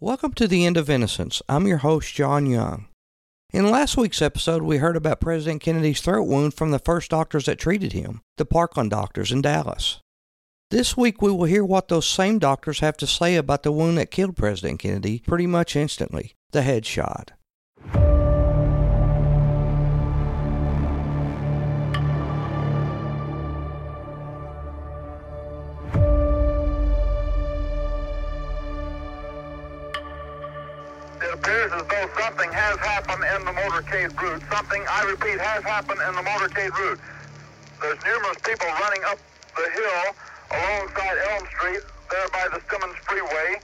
Welcome to the End of Innocence. I'm your host, John Young. In last week's episode, we heard about President Kennedy's throat wound from the first doctors that treated him, the Parkland doctors in Dallas. This week, we will hear what those same doctors have to say about the wound that killed President Kennedy pretty much instantly the headshot. Appears as though something has happened in the motorcade route. Something, I repeat, has happened in the motorcade route. There's numerous people running up the hill alongside Elm Street, there by the Stemmons Freeway.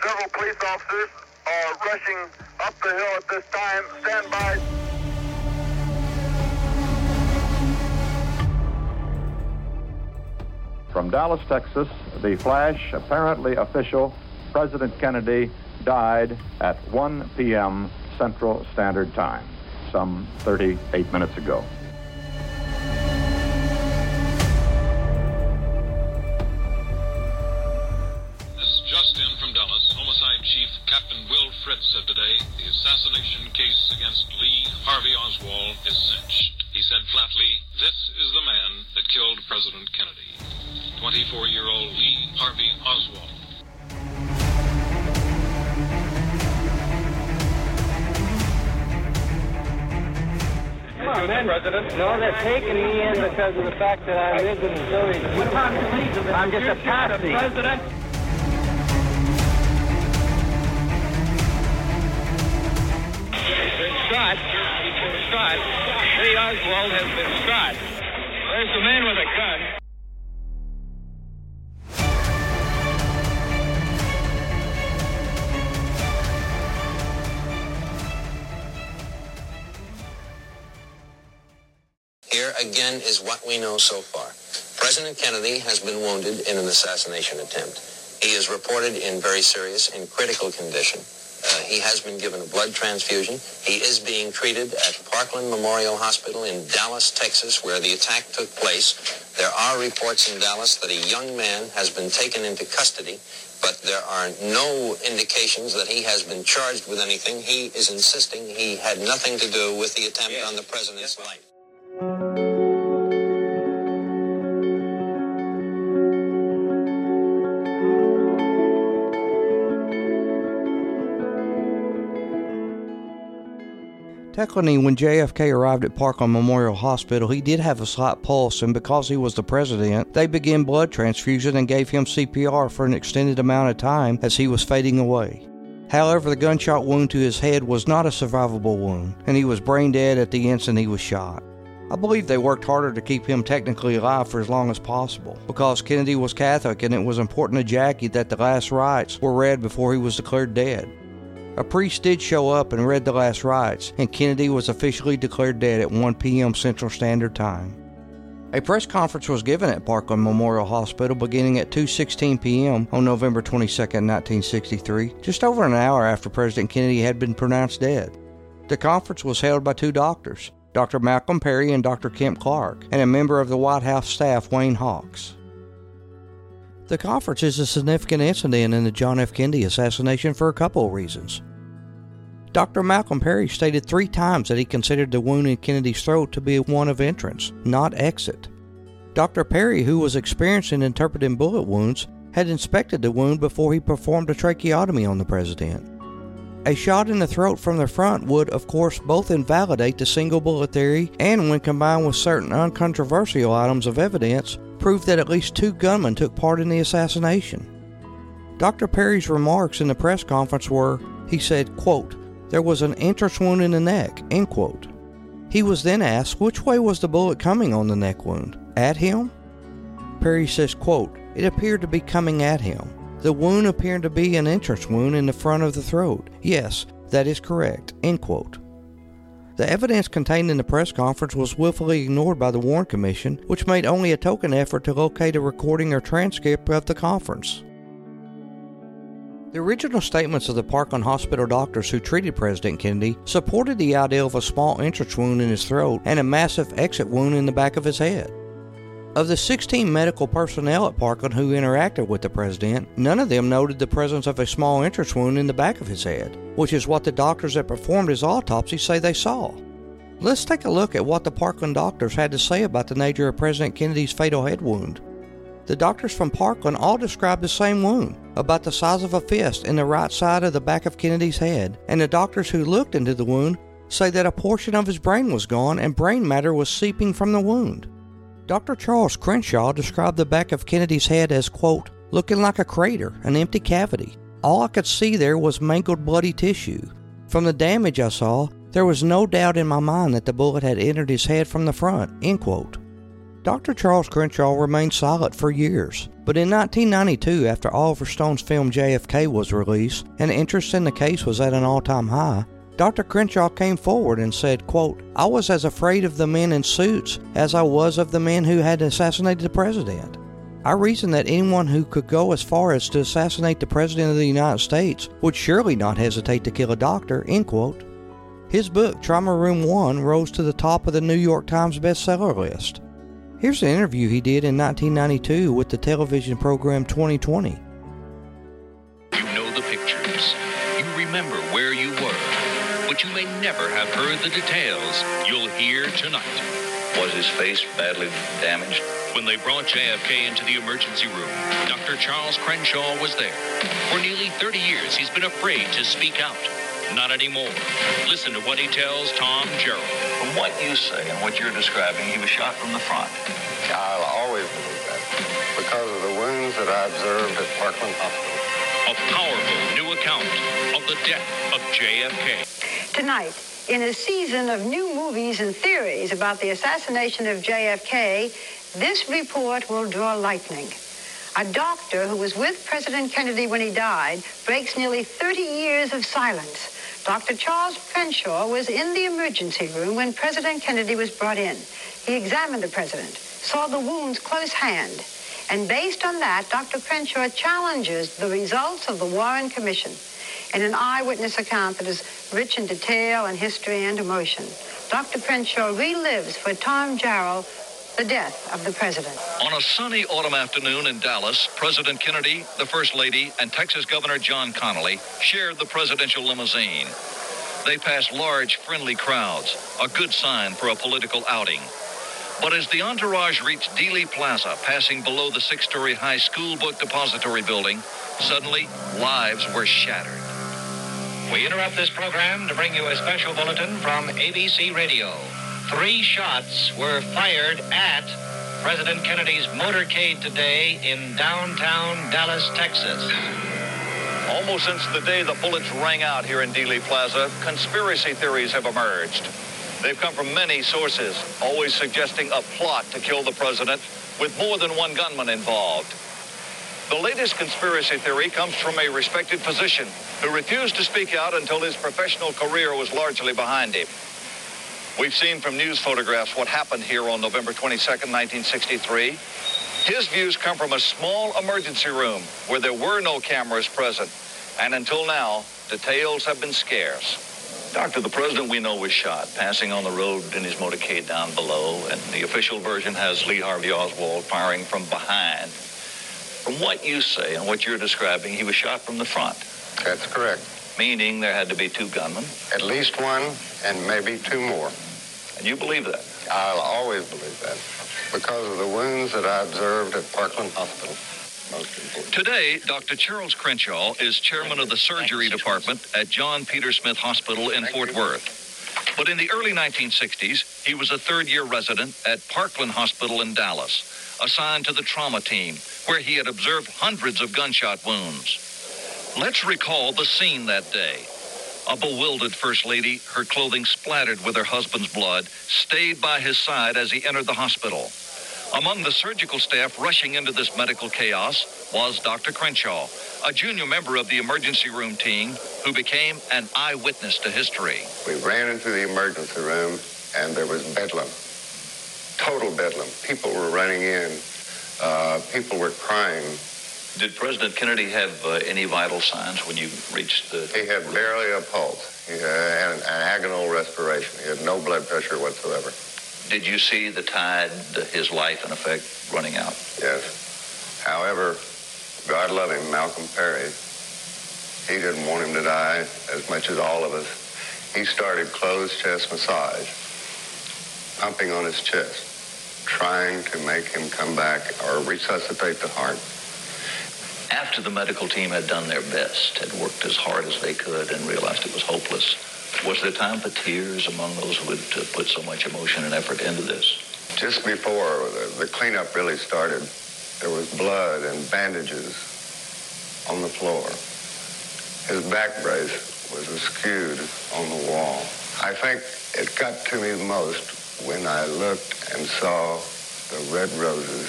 Several police officers are rushing up the hill at this time. Stand by. From Dallas, Texas, the flash, apparently official, President Kennedy died at 1 p.m. Central Standard Time, some 38 minutes ago. This is Justin from Dallas. Homicide Chief Captain Will Fritz said today the assassination case against Lee Harvey Oswald is cinched. He said flatly, This is the man that killed President Kennedy. 24 year old Lee Harvey Oswald. Come on, man. President. No, they're taking me in because of the fact that I live in Missouri. I'm just a patsy. President. Shot. Shot. Lee Oswald has been shot. Where's the man with a gun? Again is what we know so far. President Kennedy has been wounded in an assassination attempt. He is reported in very serious and critical condition. Uh, he has been given a blood transfusion. He is being treated at Parkland Memorial Hospital in Dallas, Texas, where the attack took place. There are reports in Dallas that a young man has been taken into custody, but there are no indications that he has been charged with anything. He is insisting he had nothing to do with the attempt on the president's life. Technically, when JFK arrived at Parkland Memorial Hospital, he did have a slight pulse, and because he was the president, they began blood transfusion and gave him CPR for an extended amount of time as he was fading away. However, the gunshot wound to his head was not a survivable wound, and he was brain dead at the instant he was shot. I believe they worked harder to keep him technically alive for as long as possible, because Kennedy was Catholic and it was important to Jackie that the last rites were read before he was declared dead. A priest did show up and read the last rites, and Kennedy was officially declared dead at 1 p.m. Central Standard Time. A press conference was given at Parkland Memorial Hospital beginning at 2:16 p.m. on November 22, 1963, just over an hour after President Kennedy had been pronounced dead. The conference was held by two doctors, Dr. Malcolm Perry and Dr. Kemp Clark, and a member of the White House staff, Wayne Hawks. The conference is a significant incident in the John F. Kennedy assassination for a couple of reasons. Dr. Malcolm Perry stated three times that he considered the wound in Kennedy's throat to be one of entrance, not exit. Dr. Perry, who was experienced in interpreting bullet wounds, had inspected the wound before he performed a tracheotomy on the president. A shot in the throat from the front would, of course, both invalidate the single bullet theory and, when combined with certain uncontroversial items of evidence, prove that at least two gunmen took part in the assassination. Dr. Perry's remarks in the press conference were, he said, quote, there was an entrance wound in the neck, end quote. He was then asked which way was the bullet coming on the neck wound, at him? Perry says, quote, it appeared to be coming at him. The wound appeared to be an entrance wound in the front of the throat. Yes, that is correct, end quote. The evidence contained in the press conference was willfully ignored by the Warren Commission, which made only a token effort to locate a recording or transcript of the conference. The original statements of the Parkland Hospital doctors who treated President Kennedy supported the idea of a small entrance wound in his throat and a massive exit wound in the back of his head. Of the 16 medical personnel at Parkland who interacted with the president, none of them noted the presence of a small entrance wound in the back of his head, which is what the doctors that performed his autopsy say they saw. Let's take a look at what the Parkland doctors had to say about the nature of President Kennedy's fatal head wound. The doctors from Parkland all described the same wound, about the size of a fist in the right side of the back of Kennedy's head, and the doctors who looked into the wound say that a portion of his brain was gone and brain matter was seeping from the wound. Dr. Charles Crenshaw described the back of Kennedy's head as, quote, looking like a crater, an empty cavity. All I could see there was mangled bloody tissue. From the damage I saw, there was no doubt in my mind that the bullet had entered his head from the front, end quote. Dr. Charles Crenshaw remained silent for years, but in 1992, after Oliver Stone's film JFK was released and interest in the case was at an all time high, Dr. Crenshaw came forward and said, quote, I was as afraid of the men in suits as I was of the men who had assassinated the president. I reasoned that anyone who could go as far as to assassinate the President of the United States would surely not hesitate to kill a doctor, end quote. His book, Trauma Room 1, rose to the top of the New York Times bestseller list. Here's an interview he did in 1992 with the television program 2020. You know the pictures. You remember where you were but you may never have heard the details you'll hear tonight. Was his face badly damaged? When they brought JFK into the emergency room, Dr. Charles Crenshaw was there. For nearly 30 years, he's been afraid to speak out. Not anymore. Listen to what he tells Tom Jarriel. From what you say and what you're describing, he was shot from the front. I'll always believe that because of the wounds that I observed at Parkland Hospital. A powerful new account of the death of JFK. Tonight, in a season of new movies and theories about the assassination of JFK, this report will draw lightning. A doctor who was with President Kennedy when he died breaks nearly 30 years of silence. Dr. Charles Crenshaw was in the emergency room when President Kennedy was brought in. He examined the president, saw the wounds close hand, and based on that, Dr. Crenshaw challenges the results of the Warren Commission in an eyewitness account that is rich in detail and history and emotion. Dr. Crenshaw relives for Tom Jarriel the death of the president. On a sunny autumn afternoon in Dallas, President Kennedy, the First Lady, and Texas Governor John Connally shared the presidential limousine. They passed large, friendly crowds, a good sign for a political outing. But as the entourage reached Dealey Plaza, passing below the six story high school book depository building, suddenly lives were shattered. We interrupt this program to bring you a special bulletin from ABC Radio. Three shots were fired at President Kennedy's motorcade today in downtown Dallas, Texas. Almost since the day the bullets rang out here in Dealey Plaza, conspiracy theories have emerged. They've come from many sources, always suggesting a plot to kill the president with more than one gunman involved. The latest conspiracy theory comes from a respected physician who refused to speak out until his professional career was largely behind him. We've seen from news photographs what happened here on November 22nd, 1963. His views come from a small emergency room where there were no cameras present. And until now, details have been scarce. Doctor, the president we know was shot, passing on the road in his motorcade down below, and the official version has Lee Harvey Oswald firing from behind. From what you say and what you're describing, he was shot from the front. That's correct. Meaning there had to be two gunmen? At least one, and maybe two more. And you believe that? I'll always believe that because of the wounds that I observed at Parkland Hospital. Today, Dr. Charles Crenshaw is chairman of the surgery department at John Peter Smith Hospital in Fort Worth. But in the early 1960s, he was a third year resident at Parkland Hospital in Dallas assigned to the trauma team, where he had observed hundreds of gunshot wounds. Let's recall the scene that day. A bewildered First Lady, her clothing splattered with her husband's blood, stayed by his side as he entered the hospital. Among the surgical staff rushing into this medical chaos was Dr. Crenshaw, a junior member of the emergency room team who became an eyewitness to history. We ran into the emergency room and there was bedlam total bedlam. People were running in. Uh, people were crying. Did President Kennedy have uh, any vital signs when you reached the... He had barely a pulse. He had an, an agonal respiration. He had no blood pressure whatsoever. Did you see the tide, his life, in effect, running out? Yes. However, God love him, Malcolm Perry. He didn't want him to die as much as all of us. He started closed chest massage, pumping on his chest, trying to make him come back or resuscitate the heart. After the medical team had done their best, had worked as hard as they could, and realized it was hopeless, was there time for tears among those who had put so much emotion and effort into this? Just before the, the cleanup really started, there was blood and bandages on the floor. His back brace was askewed on the wall. I think it got to me most when I looked and saw the red roses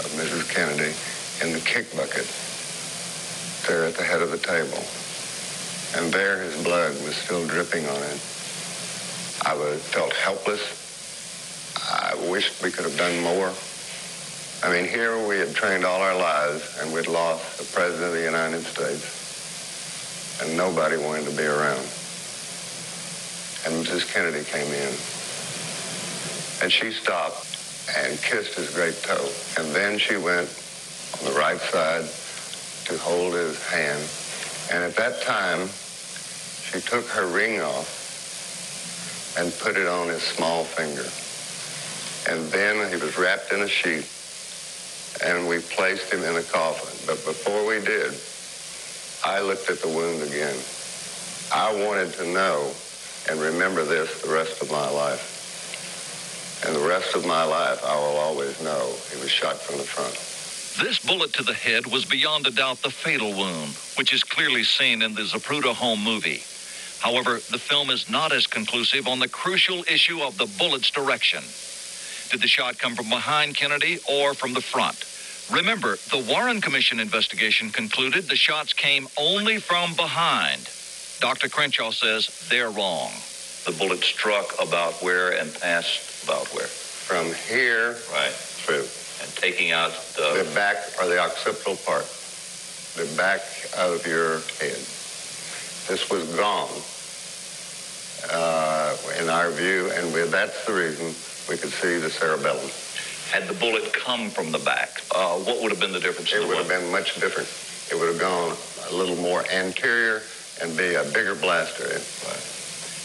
of Mrs. Kennedy in the kick bucket there at the head of the table. And there his blood was still dripping on it. I was, felt helpless. I wished we could have done more. I mean, here we had trained all our lives and we'd lost the President of the United States and nobody wanted to be around. And Mrs. Kennedy came in and she stopped and kissed his great toe. And then she went the right side to hold his hand. And at that time, she took her ring off and put it on his small finger. And then he was wrapped in a sheet and we placed him in a coffin. But before we did, I looked at the wound again. I wanted to know and remember this the rest of my life. And the rest of my life, I will always know he was shot from the front. This bullet to the head was beyond a doubt the fatal wound, which is clearly seen in the Zapruder home movie. However, the film is not as conclusive on the crucial issue of the bullet's direction. Did the shot come from behind Kennedy or from the front? Remember, the Warren Commission investigation concluded the shots came only from behind. Dr. Crenshaw says they're wrong. The bullet struck about where and passed about where? From here Right. through And taking out the. the back or the occipital part, the back of your head. This was gone uh, in our view, and we, that's the reason we could see the cerebellum. Had the bullet come from the back, uh, what would have been the difference? It the would have been much different. It would have gone a little more anterior and be a bigger blaster.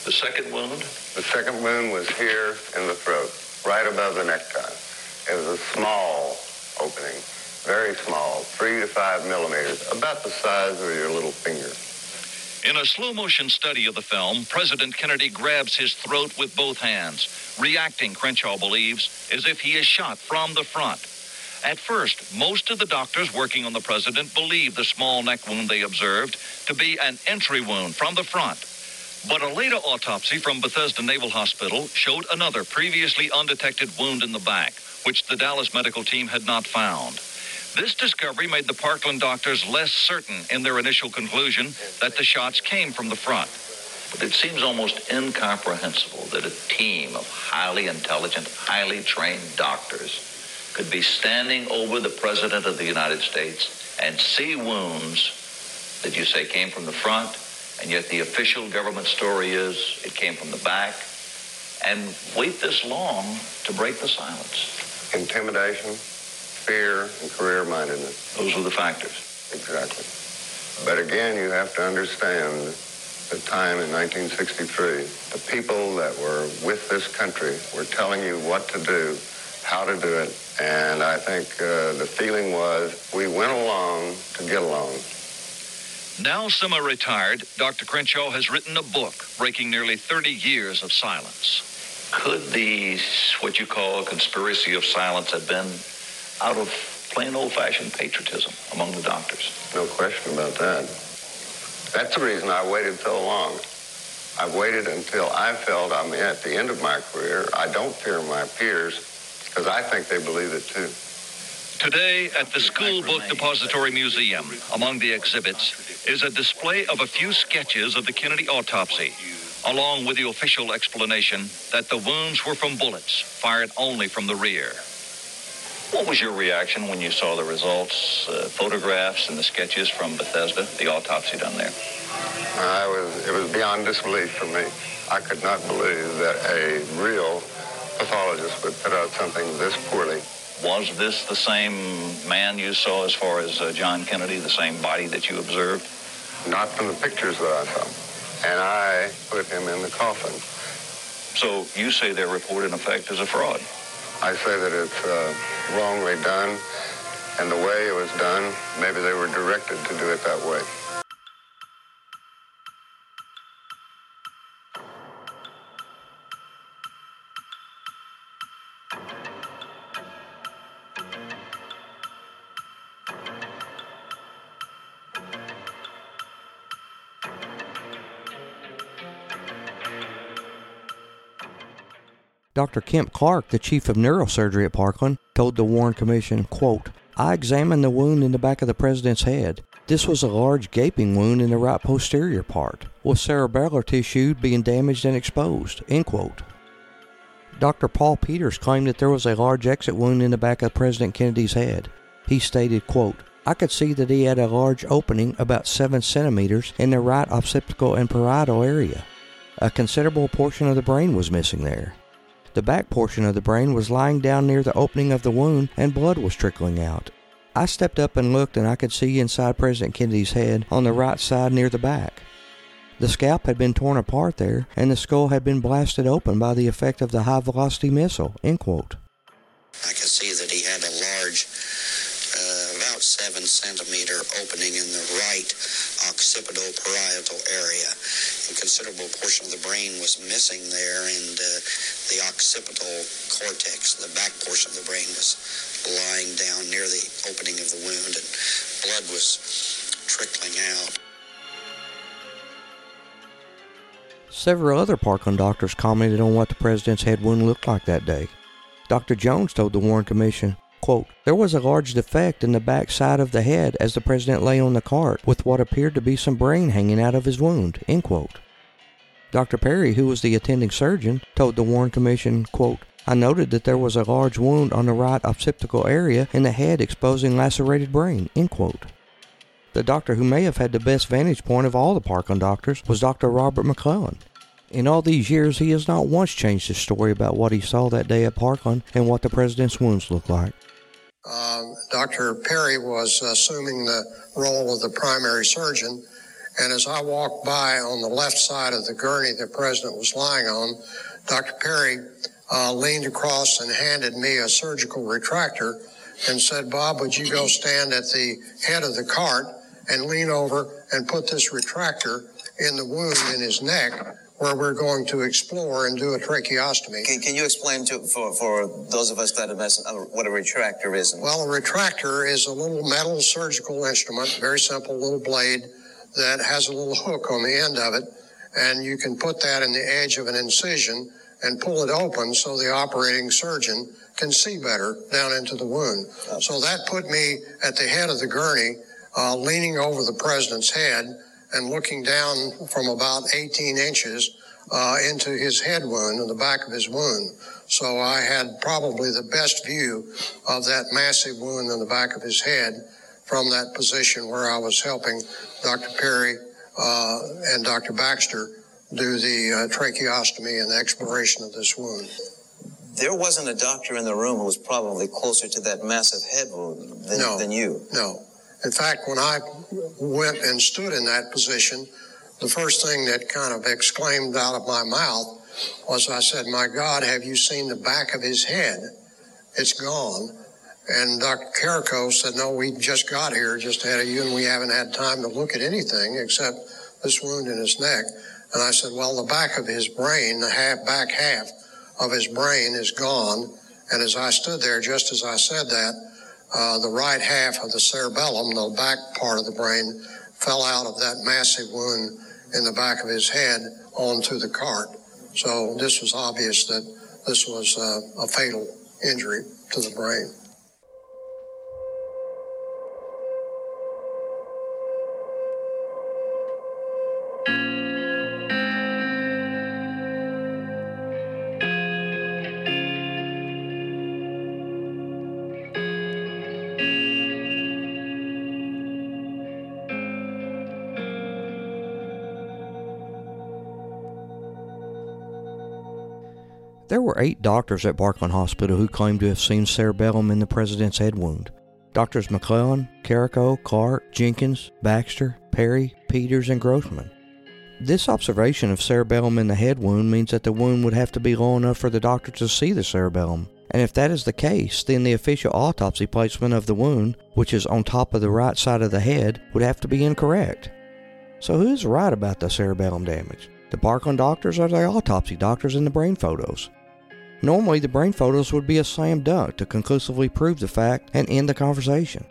The second wound? The second wound was here in the throat, right above the necktie. It was a small opening, very small, three to five millimeters, about the size of your little finger. In a slow motion study of the film, President Kennedy grabs his throat with both hands, reacting, Crenshaw believes, as if he is shot from the front. At first, most of the doctors working on the president believed the small neck wound they observed to be an entry wound from the front. But a later autopsy from Bethesda Naval Hospital showed another previously undetected wound in the back, which the Dallas medical team had not found. This discovery made the Parkland doctors less certain in their initial conclusion that the shots came from the front. But it seems almost incomprehensible that a team of highly intelligent, highly trained doctors could be standing over the President of the United States and see wounds that you say came from the front, and yet the official government story is it came from the back, and wait this long to break the silence. Intimidation, fear, and career-mindedness. Those are the factors. Exactly. But again, you have to understand the time in 1963. The people that were with this country were telling you what to do, how to do it, and I think uh, the feeling was we went along to get along. Now semi-retired, Dr. Crenshaw has written a book breaking nearly 30 years of silence. Could the, what you call a conspiracy of silence have been out of plain old-fashioned patriotism among the doctors? No question about that. That's the reason I waited so long. I've waited until I felt I'm at the end of my career. I don't fear my peers because I think they believe it too. Today, at the School Book Depository Museum, among the exhibits, is a display of a few sketches of the Kennedy autopsy, along with the official explanation that the wounds were from bullets fired only from the rear. What was your reaction when you saw the results, uh, photographs, and the sketches from Bethesda, the autopsy done there? I was, it was beyond disbelief for me. I could not believe that a real pathologist would put out something this poorly. Was this the same man you saw as far as uh, John Kennedy, the same body that you observed? Not from the pictures that I saw. And I put him in the coffin. So you say their report, in effect, is a fraud? I say that it's uh, wrongly done, and the way it was done, maybe they were directed to do it that way. Dr. Kemp Clark, the chief of neurosurgery at Parkland, told the Warren Commission, quote, I examined the wound in the back of the president's head. This was a large gaping wound in the right posterior part, with cerebellar tissue being damaged and exposed. End quote. Dr. Paul Peters claimed that there was a large exit wound in the back of President Kennedy's head. He stated, quote, I could see that he had a large opening about 7 centimeters in the right occipital and parietal area. A considerable portion of the brain was missing there. The back portion of the brain was lying down near the opening of the wound and blood was trickling out. I stepped up and looked and I could see inside President Kennedy's head on the right side near the back. The scalp had been torn apart there and the skull had been blasted open by the effect of the high velocity missile. End quote. I could see that he had a large, uh, about seven centimeter opening in the right occipital parietal area. A considerable portion of the brain was missing there, and uh, the occipital cortex, the back portion of the brain, was lying down near the opening of the wound, and blood was trickling out. Several other Parkland doctors commented on what the president's head wound looked like that day. Dr. Jones told the Warren Commission, quote, There was a large defect in the back side of the head as the president lay on the cart with what appeared to be some brain hanging out of his wound. End quote. Dr. Perry, who was the attending surgeon, told the Warren Commission, quote, I noted that there was a large wound on the right occipital area in the head exposing lacerated brain. End quote. The doctor who may have had the best vantage point of all the Parkland doctors was Dr. Robert McClelland. In all these years, he has not once changed his story about what he saw that day at Parkland and what the president's wounds looked like. Um, Dr. Perry was assuming the role of the primary surgeon, and as I walked by on the left side of the gurney the president was lying on, Dr. Perry uh, leaned across and handed me a surgical retractor and said, Bob, would you go stand at the head of the cart and lean over and put this retractor in the wound in his neck where we're going to explore and do a tracheostomy. Can, can you explain to for, for those of us that have messed, uh, what a retractor is? Well, a retractor is a little metal surgical instrument, very simple little blade that has a little hook on the end of it, and you can put that in the edge of an incision and pull it open so the operating surgeon can see better down into the wound. Okay. So that put me at the head of the gurney, uh, leaning over the president's head and looking down from about 18 inches uh, into his head wound and the back of his wound. So I had probably the best view of that massive wound in the back of his head from that position where I was helping Dr. Perry uh, and Dr. Baxter do the uh, tracheostomy and the exploration of this wound. There wasn't a doctor in the room who was probably closer to that massive head wound than, no, than you. No. In fact, when I went and stood in that position, the first thing that kind of exclaimed out of my mouth was I said, My God, have you seen the back of his head? It's gone. And Dr. Carrico said, No, we just got here just ahead of you, and we haven't had time to look at anything except this wound in his neck. And I said, Well, the back of his brain, the half, back half of his brain is gone. And as I stood there, just as I said that, uh, the right half of the cerebellum, the back part of the brain, fell out of that massive wound in the back of his head onto the cart. So this was obvious that this was uh, a fatal injury to the brain. Were eight doctors at Parkland Hospital who claimed to have seen cerebellum in the president's head wound. Doctors McClelland, Carrico, Clark, Jenkins, Baxter, Perry, Peters, and Grossman. This observation of cerebellum in the head wound means that the wound would have to be low enough for the doctor to see the cerebellum. And if that is the case, then the official autopsy placement of the wound, which is on top of the right side of the head, would have to be incorrect. So who's right about the cerebellum damage? The Parkland doctors or the autopsy doctors in the brain photos? Normally, the brain photos would be a slam dunk to conclusively prove the fact and end the conversation.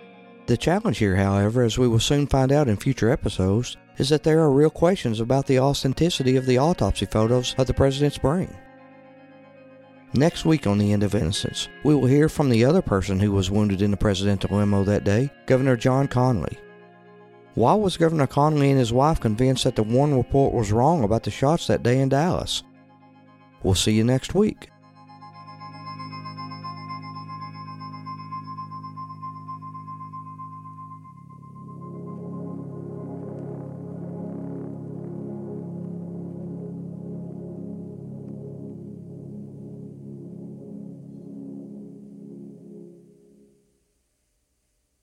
The challenge here, however, as we will soon find out in future episodes, is that there are real questions about the authenticity of the autopsy photos of the president's brain. Next week on The End of Innocence, we will hear from the other person who was wounded in the presidential limo that day, Governor John Connally. Why was Governor Connally and his wife convinced that the Warren report was wrong about the shots that day in Dallas? We'll see you next week.